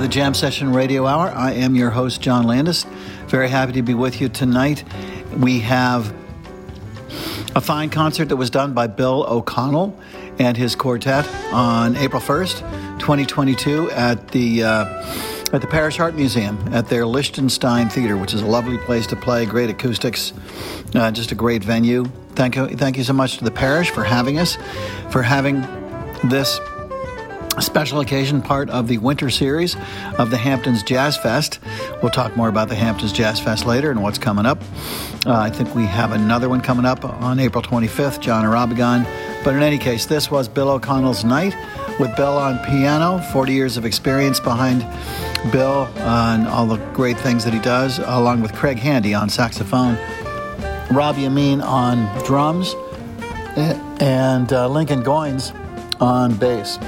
The Jam Session Radio Hour. I am your host, John Landis. Very happy to be with you tonight. We have a fine concert that was done by Bill O'Connell and his quartet on April 1st, 2022, at the uh, at the Parrish Art Museum at their Lichtenstein Theater, which is a lovely place to play. Great acoustics, uh, just a great venue. Thank you, thank you so much to the Parrish for having us, for having this special occasion part of the winter series of the Hamptons Jazz Fest. We'll talk more about the Hamptons Jazz Fest later and what's coming up. Uh, I think we have another one coming up on April 25th, John Irabagon. But in any case, this was Bill O'Connell's night with Bill on piano, 40 years of experience behind Bill uh, and all the great things that he does, along with Craig Handy on saxophone, Robby Ameen on drums, eh, and uh, Lincoln Goines on bass.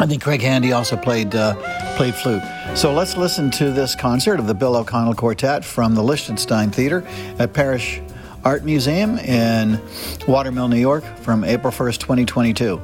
I think Craig Handy also played uh, played flute. So let's listen to this concert of the Bill O'Connell Quartet from the Lichtenstein Theater at Parrish Art Museum in Watermill, New York, from April 1st, 2022.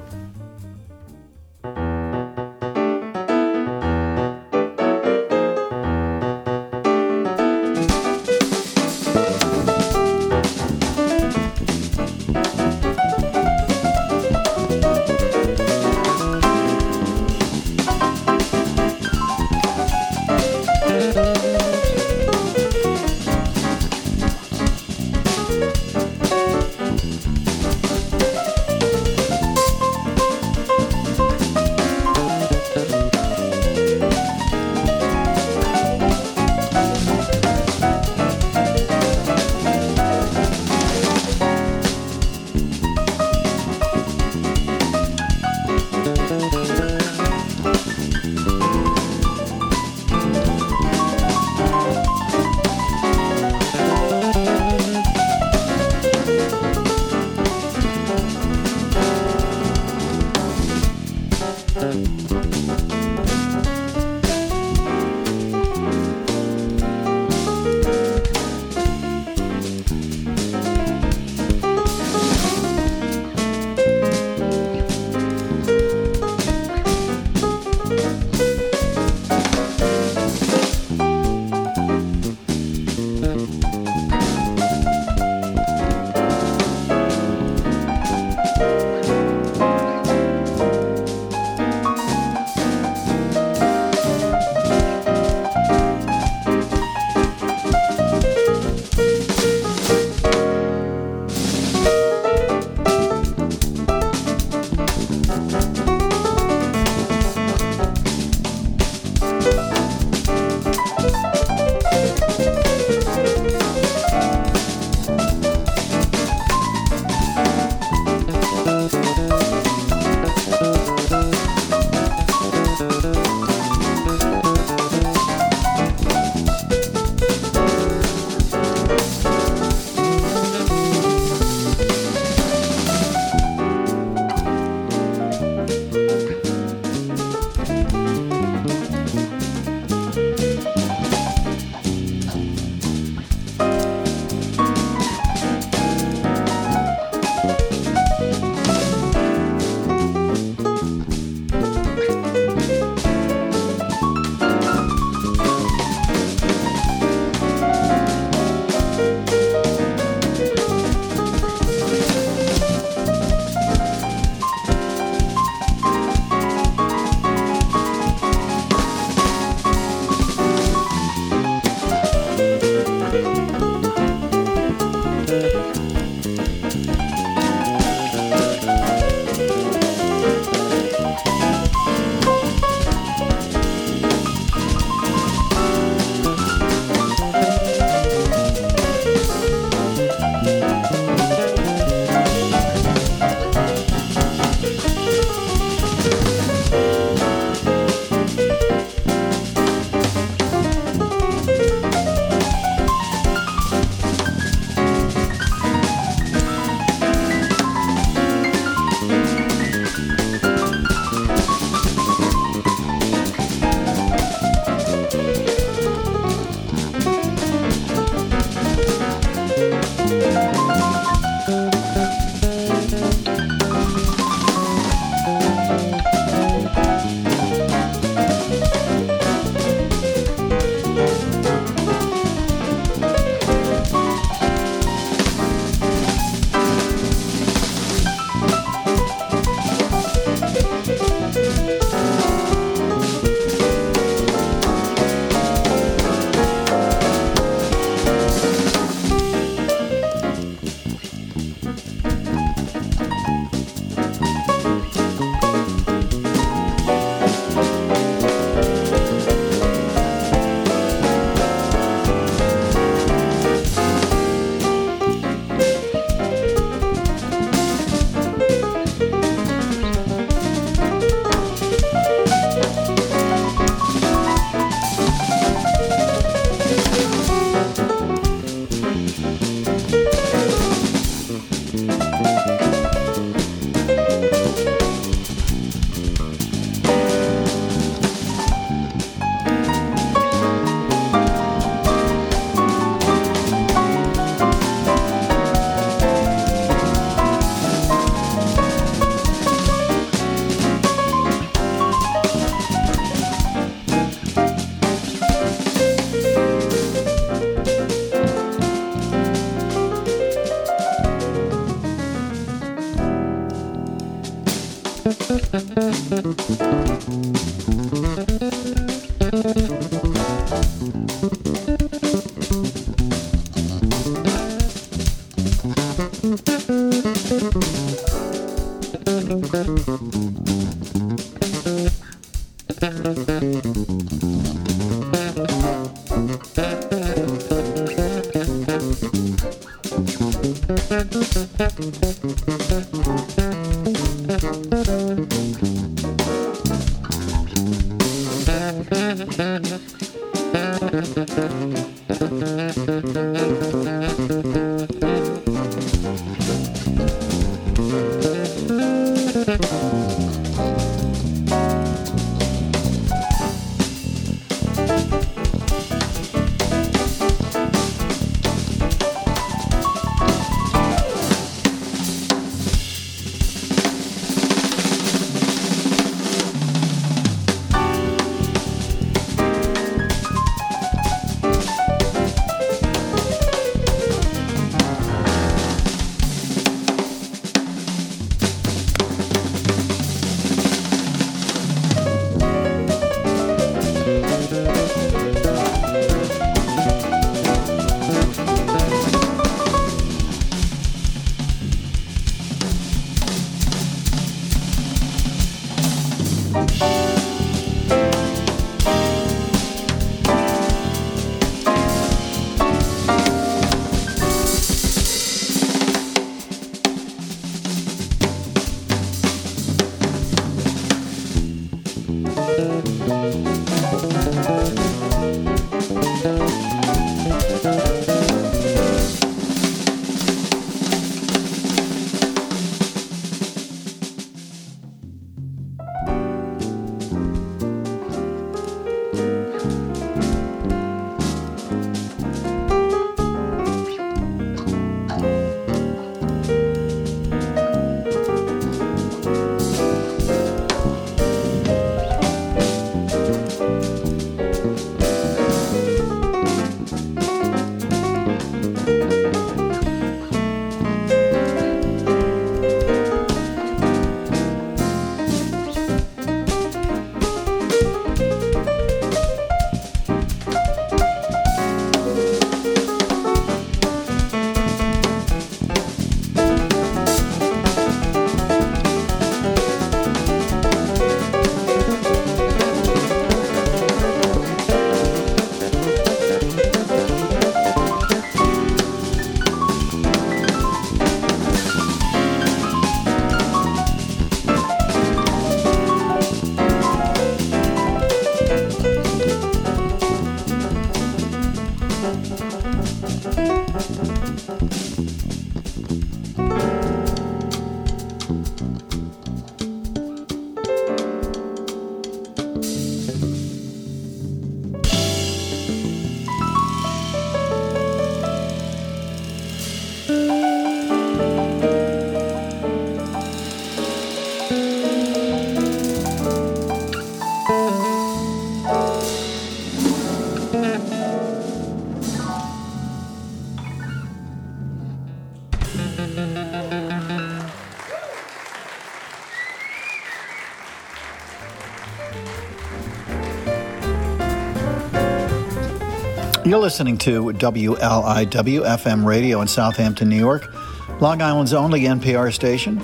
You're listening to WLIW FM radio in Southampton, New York, Long Island's only NPR station.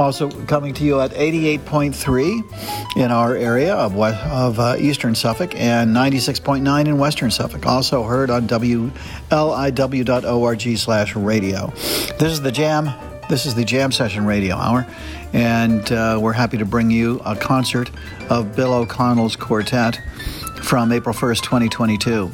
Also coming to you at 88.3 in our area of, west, of uh, eastern Suffolk and 96.9 in western Suffolk. Also heard on WLIW.org slash radio. This is the Jam. This is the Jam Session Radio Hour, and uh, we're happy to bring you a concert of Bill O'Connell's quartet from April 1st, 2022.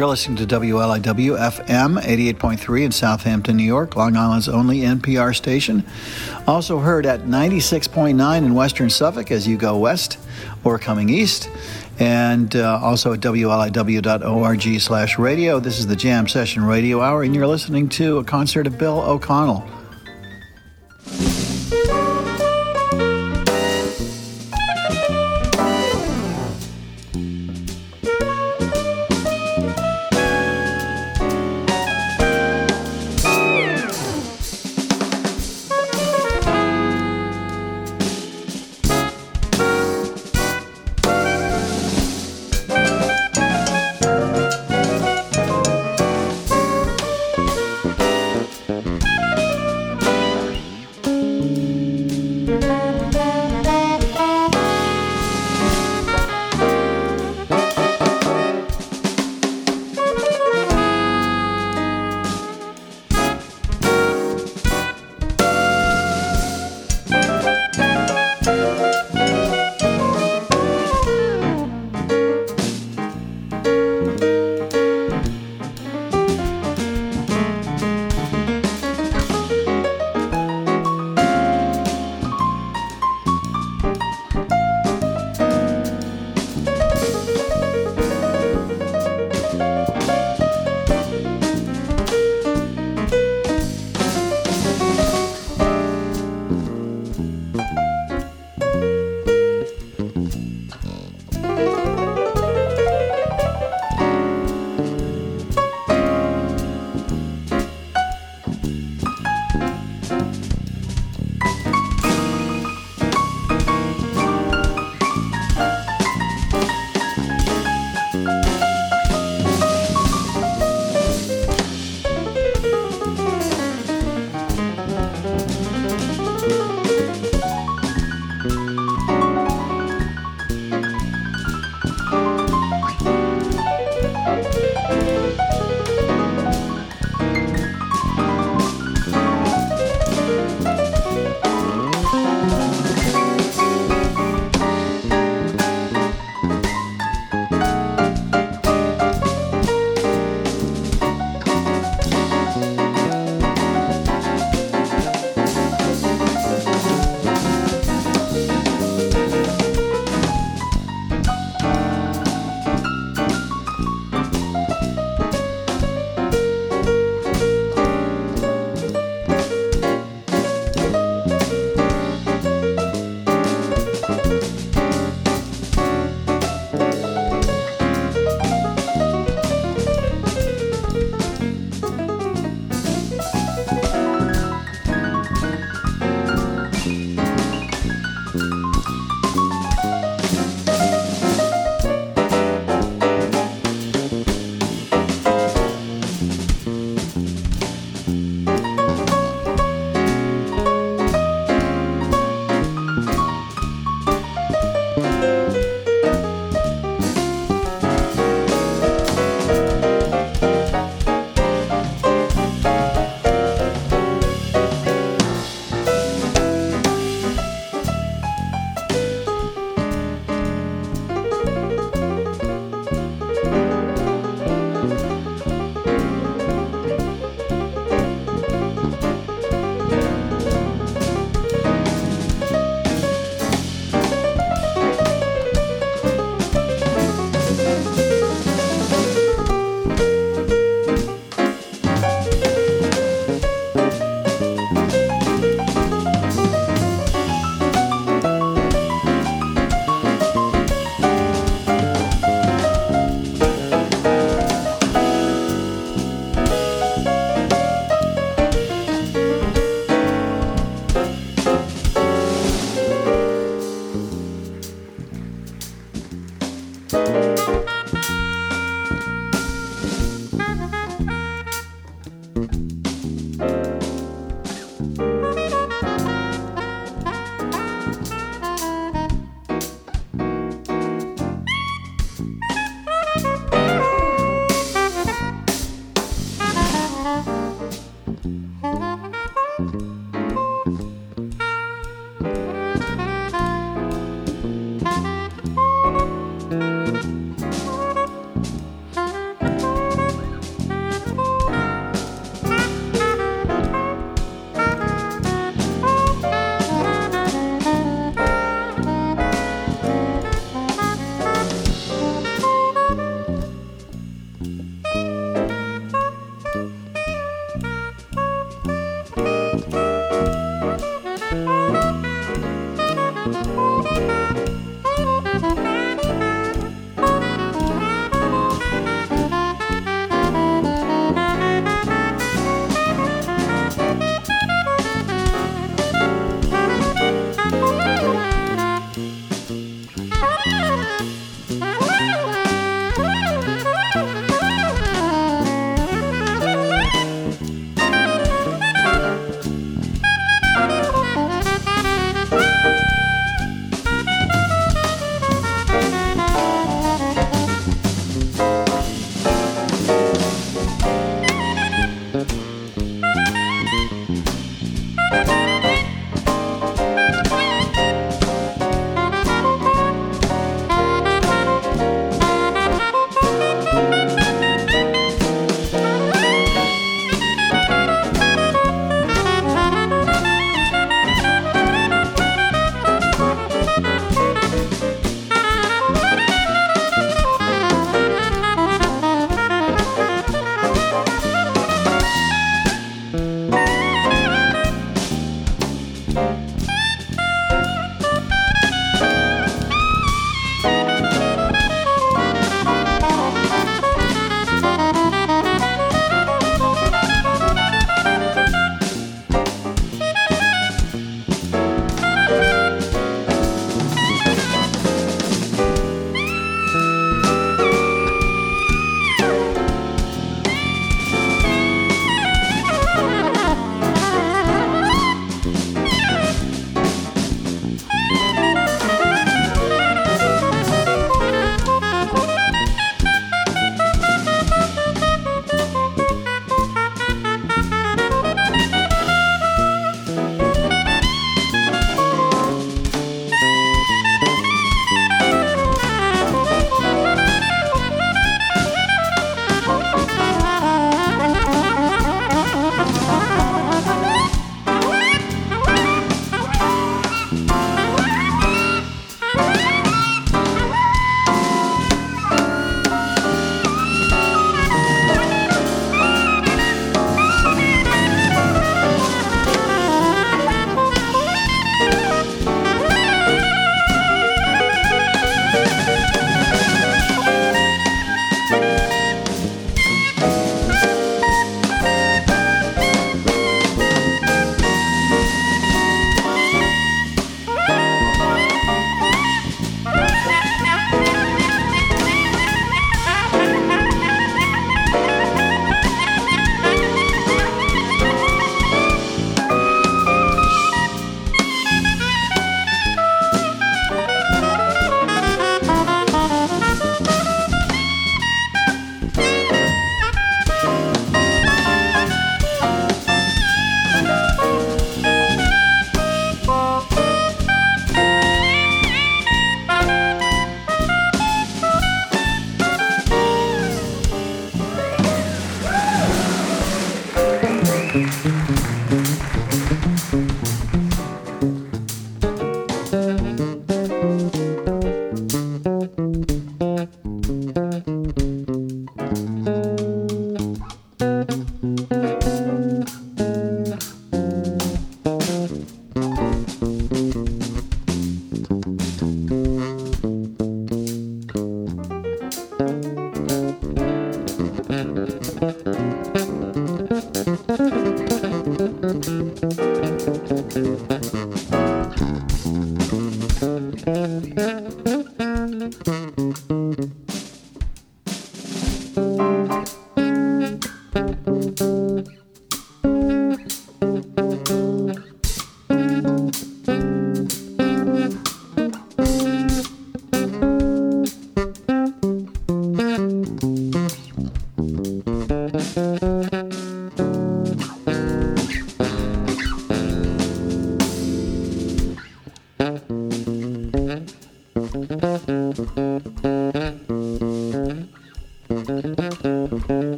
You're listening to WLIW FM 88.3 in Southampton, New York, Long Island's only NPR station. Also heard at 96.9 in Western Suffolk as you go west or coming east. And uh, also at WLIW.org slash radio. This is the Jam Session Radio Hour, and you're listening to a concert of Bill O'Connell.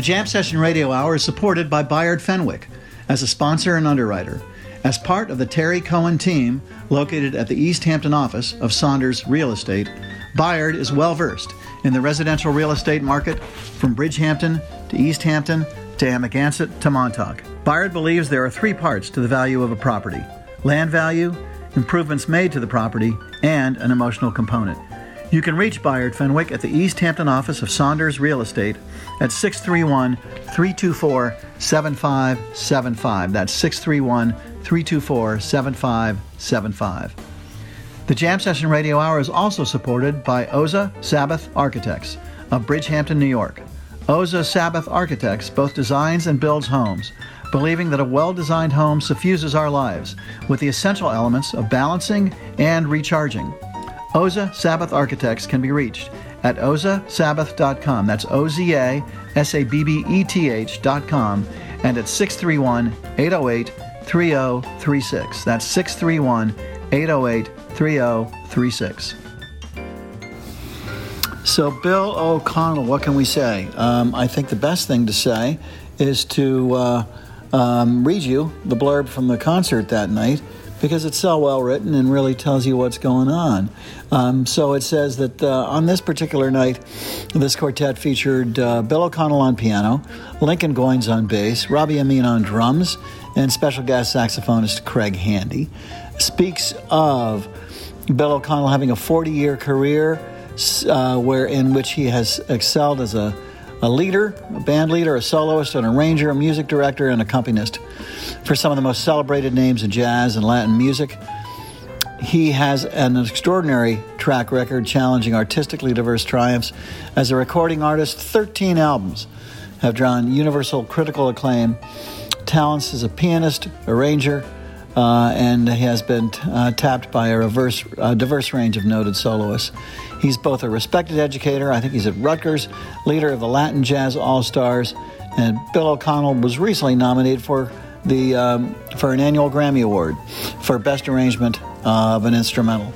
The Jam Session Radio Hour is supported by Bayard Fenwick as a sponsor and underwriter. As part of the Terry Cohen team located at the East Hampton office of Saunders Real Estate, Bayard is well versed in the residential real estate market from Bridgehampton to East Hampton to Amagansett to Montauk. Bayard believes there are three parts to the value of a property land value, improvements made to the property, and an emotional component. You can reach Bayard Fenwick at the East Hampton office of Saunders Real Estate at 631 324 7575. That's 631 324 7575. The Jam Session Radio Hour is also supported by Oza Sabbeth Architects of Bridgehampton, New York. Oza Sabbeth Architects both designs and builds homes, believing that a well designed home suffuses our lives with the essential elements of balancing and recharging. Oza Sabbeth Architects can be reached at ozasabbeth.com. That's O Z A S A B B E T H.com and at 631 808 3036. That's 631 808 3036. So, Bill O'Connell, what can we say? Um, I think the best thing to say is to uh, um, read you the blurb from the concert that night because it's so well written and really tells you what's going on. Um, so it says that uh, on this particular night, this quartet featured uh, Bill O'Connell on piano, Lincoln Goines on bass, Robby Ameen on drums, and special guest saxophonist Craig Handy. Speaks of Bill O'Connell having a 40 year career uh, where in which he has excelled as a, a leader, a band leader, a soloist, an arranger, a music director, and accompanist for some of the most celebrated names in jazz and Latin music. He has an extraordinary track record challenging artistically diverse triumphs. As a recording artist, 13 albums have drawn universal critical acclaim. Talents as a pianist, arranger, uh, and he has been uh, tapped by a reverse, uh, diverse range of noted soloists. He's both a respected educator, I think he's at Rutgers, leader of the Latin Jazz All Stars, and Bill O'Connell was recently nominated for the um, for an annual Grammy Award for Best Arrangement of an Instrumental.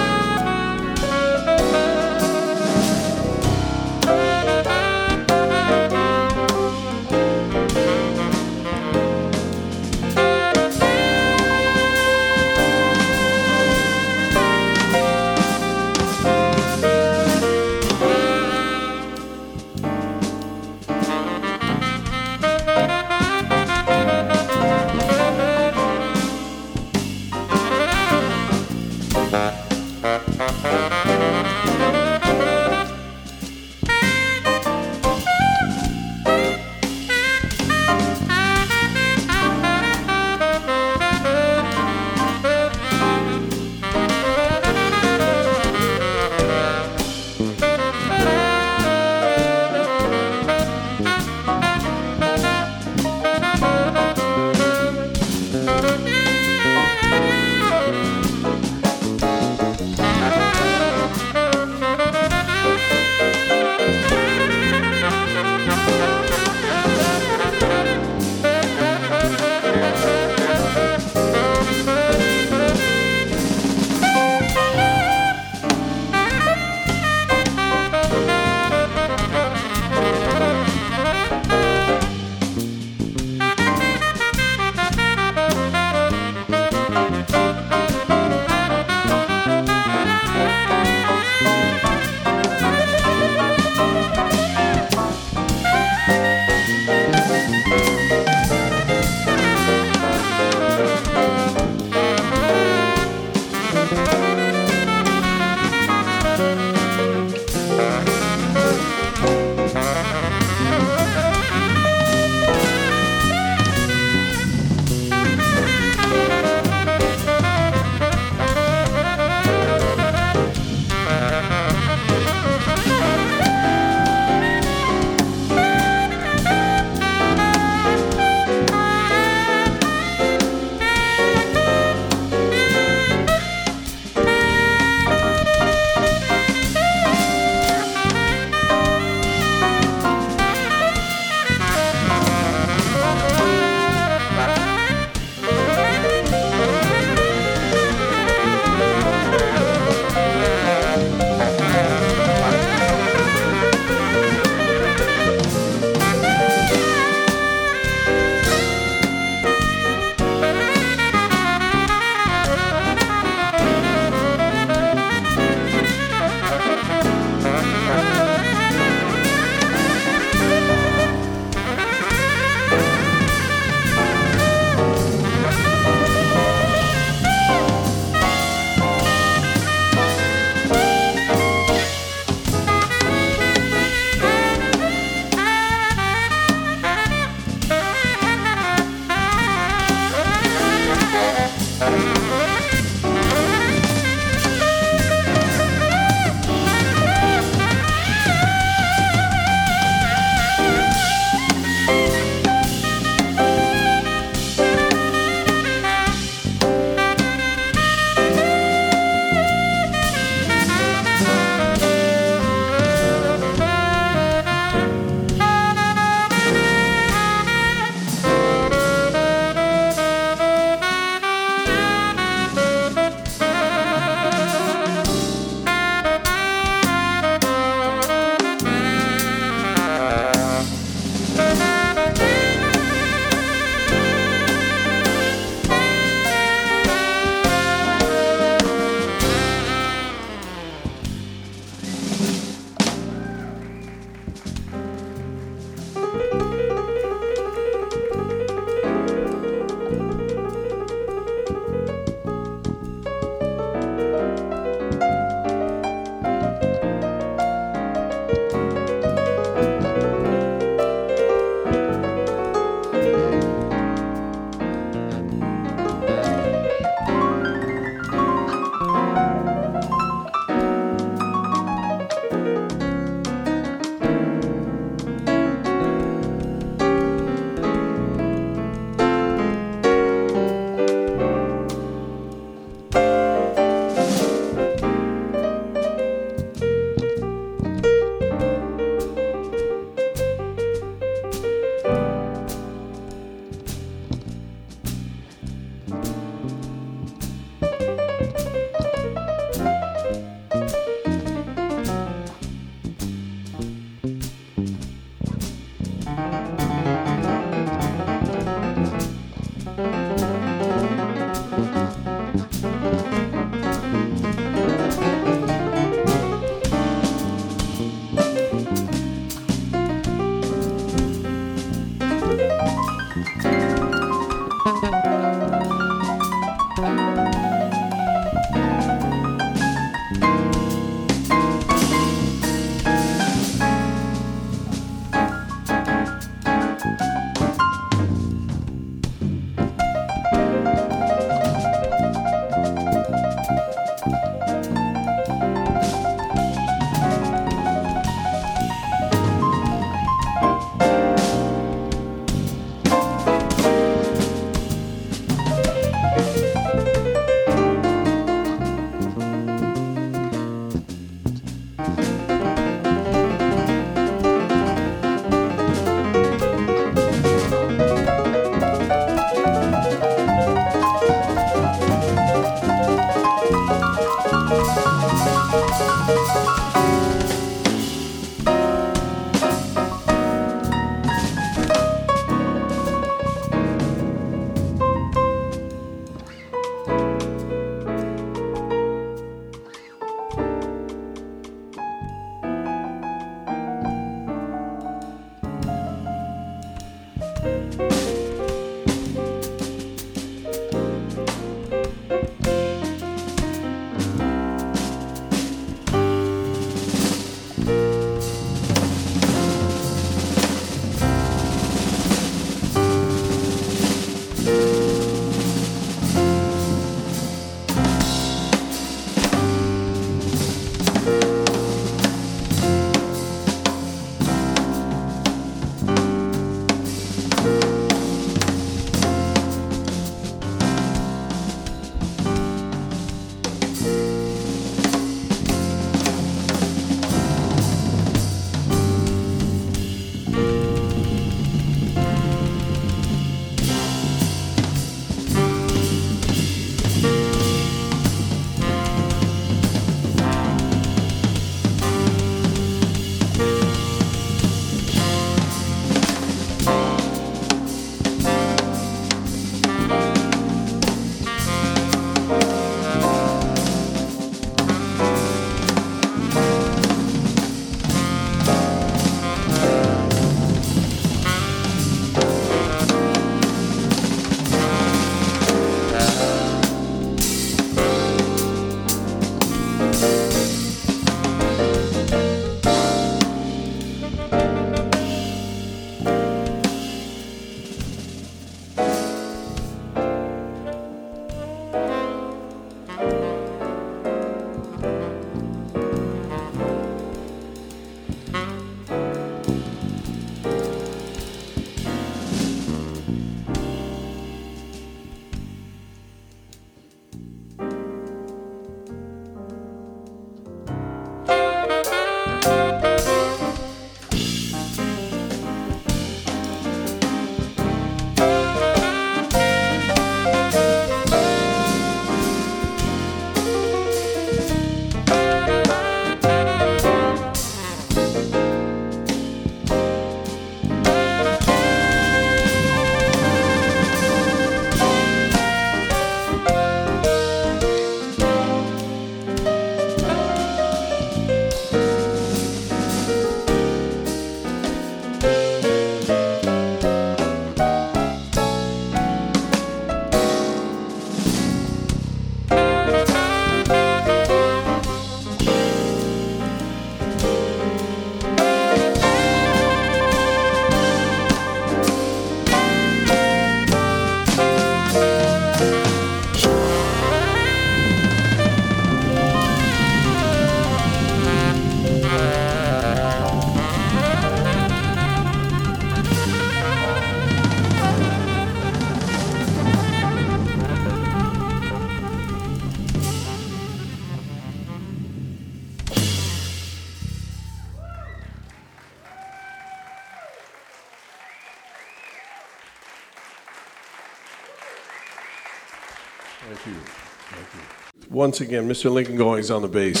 Once again, Mr. Lincoln Goines on the bass.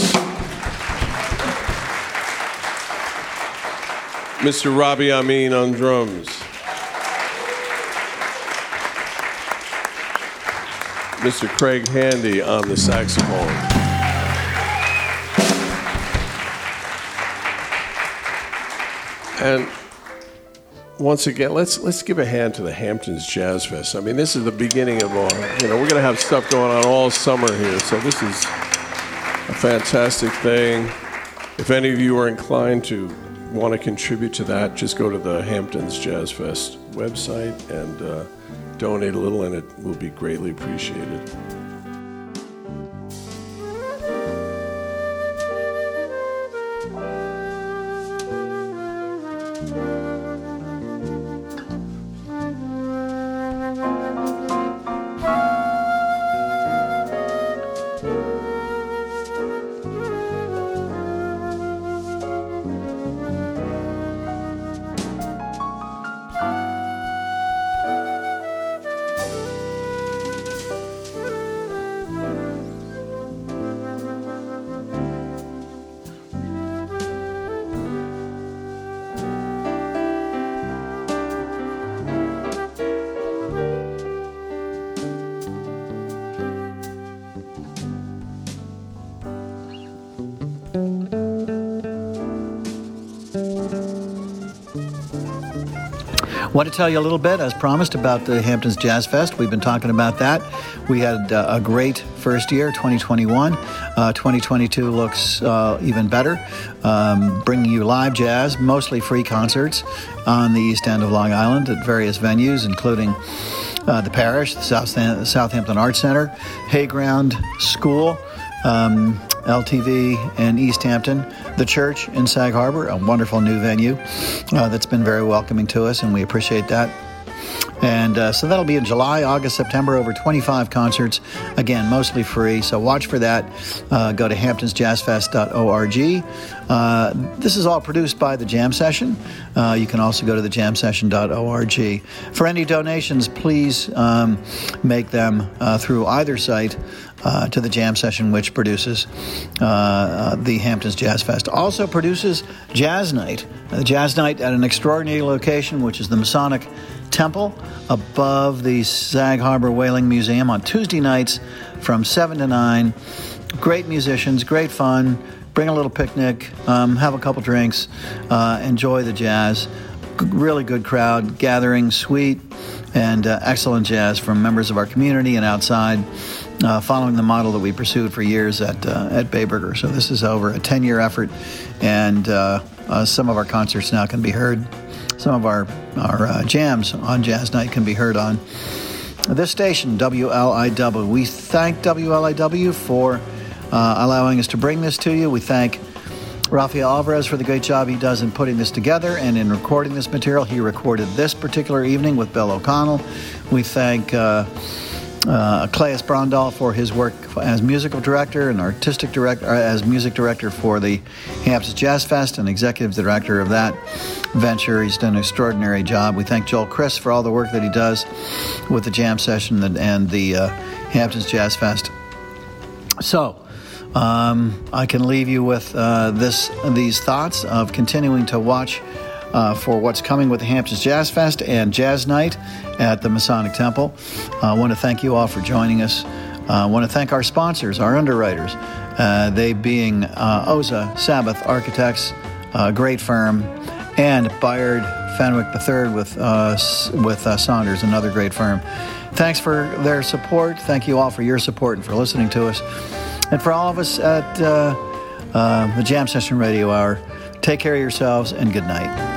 Mr. Robby Ameen on drums. Mr. Craig Handy on the saxophone. And once again, let's let's give a hand to the Hamptons Jazz Fest. I mean, this is the beginning of all. You know, we're going to have stuff going on all summer here, so this is a fantastic thing. If any of you are inclined to want to contribute to that, just go to the Hamptons Jazz Fest website and uh, donate a little, and it will be greatly appreciated. Want to tell you a little bit, as promised, about the Hamptons Jazz Fest. We've been talking about that. We had uh, a great first year, 2021. Uh, 2022 looks uh, even better. Um, bringing you live jazz, mostly free concerts on the east end of Long Island at various venues, including uh, the Parrish, the South, Southampton Arts Center, Hayground School. Um, LTV in East Hampton, the church in Sag Harbor, a wonderful new venue uh, that's been very welcoming to us, and we appreciate that. And uh, so that'll be in July, August, September, over 25 concerts. Again, mostly free. So watch for that. Uh, go to hamptonsjazzfest.org. Uh, this is all produced by the Jam Session. Uh, you can also go to the thejamsession.org. For any donations, please um, make them uh, through either site. Uh, to the jam session, which produces uh, uh, the Hamptons Jazz Fest. Also produces Jazz Night, uh, Jazz Night at an extraordinary location, which is the Masonic Temple above the Sag Harbor Whaling Museum on Tuesday nights from 7 to 9. Great musicians, great fun. Bring a little picnic, um, have a couple drinks, uh, enjoy the jazz. G- really good crowd, gathering, sweet, and uh, excellent jazz from members of our community and outside, uh, following the model that we pursued for years at uh, at Bayburger. So this is over a 10 year effort, and uh, uh, some of our concerts now can be heard some of our, our uh, jams on Jazz Night can be heard on this station, WLIW. We thank WLIW for uh, allowing us to bring this to you. We thank Rafael Alvarez for the great job he does in putting this together and in recording this material. He recorded this particular evening with Bill O'Connell. We thank uh, Claes Brondal for his work as musical director and artistic director, uh, as music director for the Hamptons Jazz Fest and executive director of that venture. He's done an extraordinary job. We thank Joel Chris for all the work that he does with the jam session and, and the uh, Hamptons Jazz Fest. So, um, I can leave you with uh, this these thoughts of continuing to watch uh, for what's coming with the Hamptons Jazz Fest and Jazz Night at the Masonic Temple. Uh, I want to thank you all for joining us. Uh, I want to thank our sponsors, our underwriters, uh, they being uh, Oza Sabbeth Architects, a great firm, and Bayard Fenwick III with, with Saunders, another great firm. Thanks for their support. Thank you all for your support and for listening to us. And for all of us at the Jam Session Radio Hour, take care of yourselves and good night.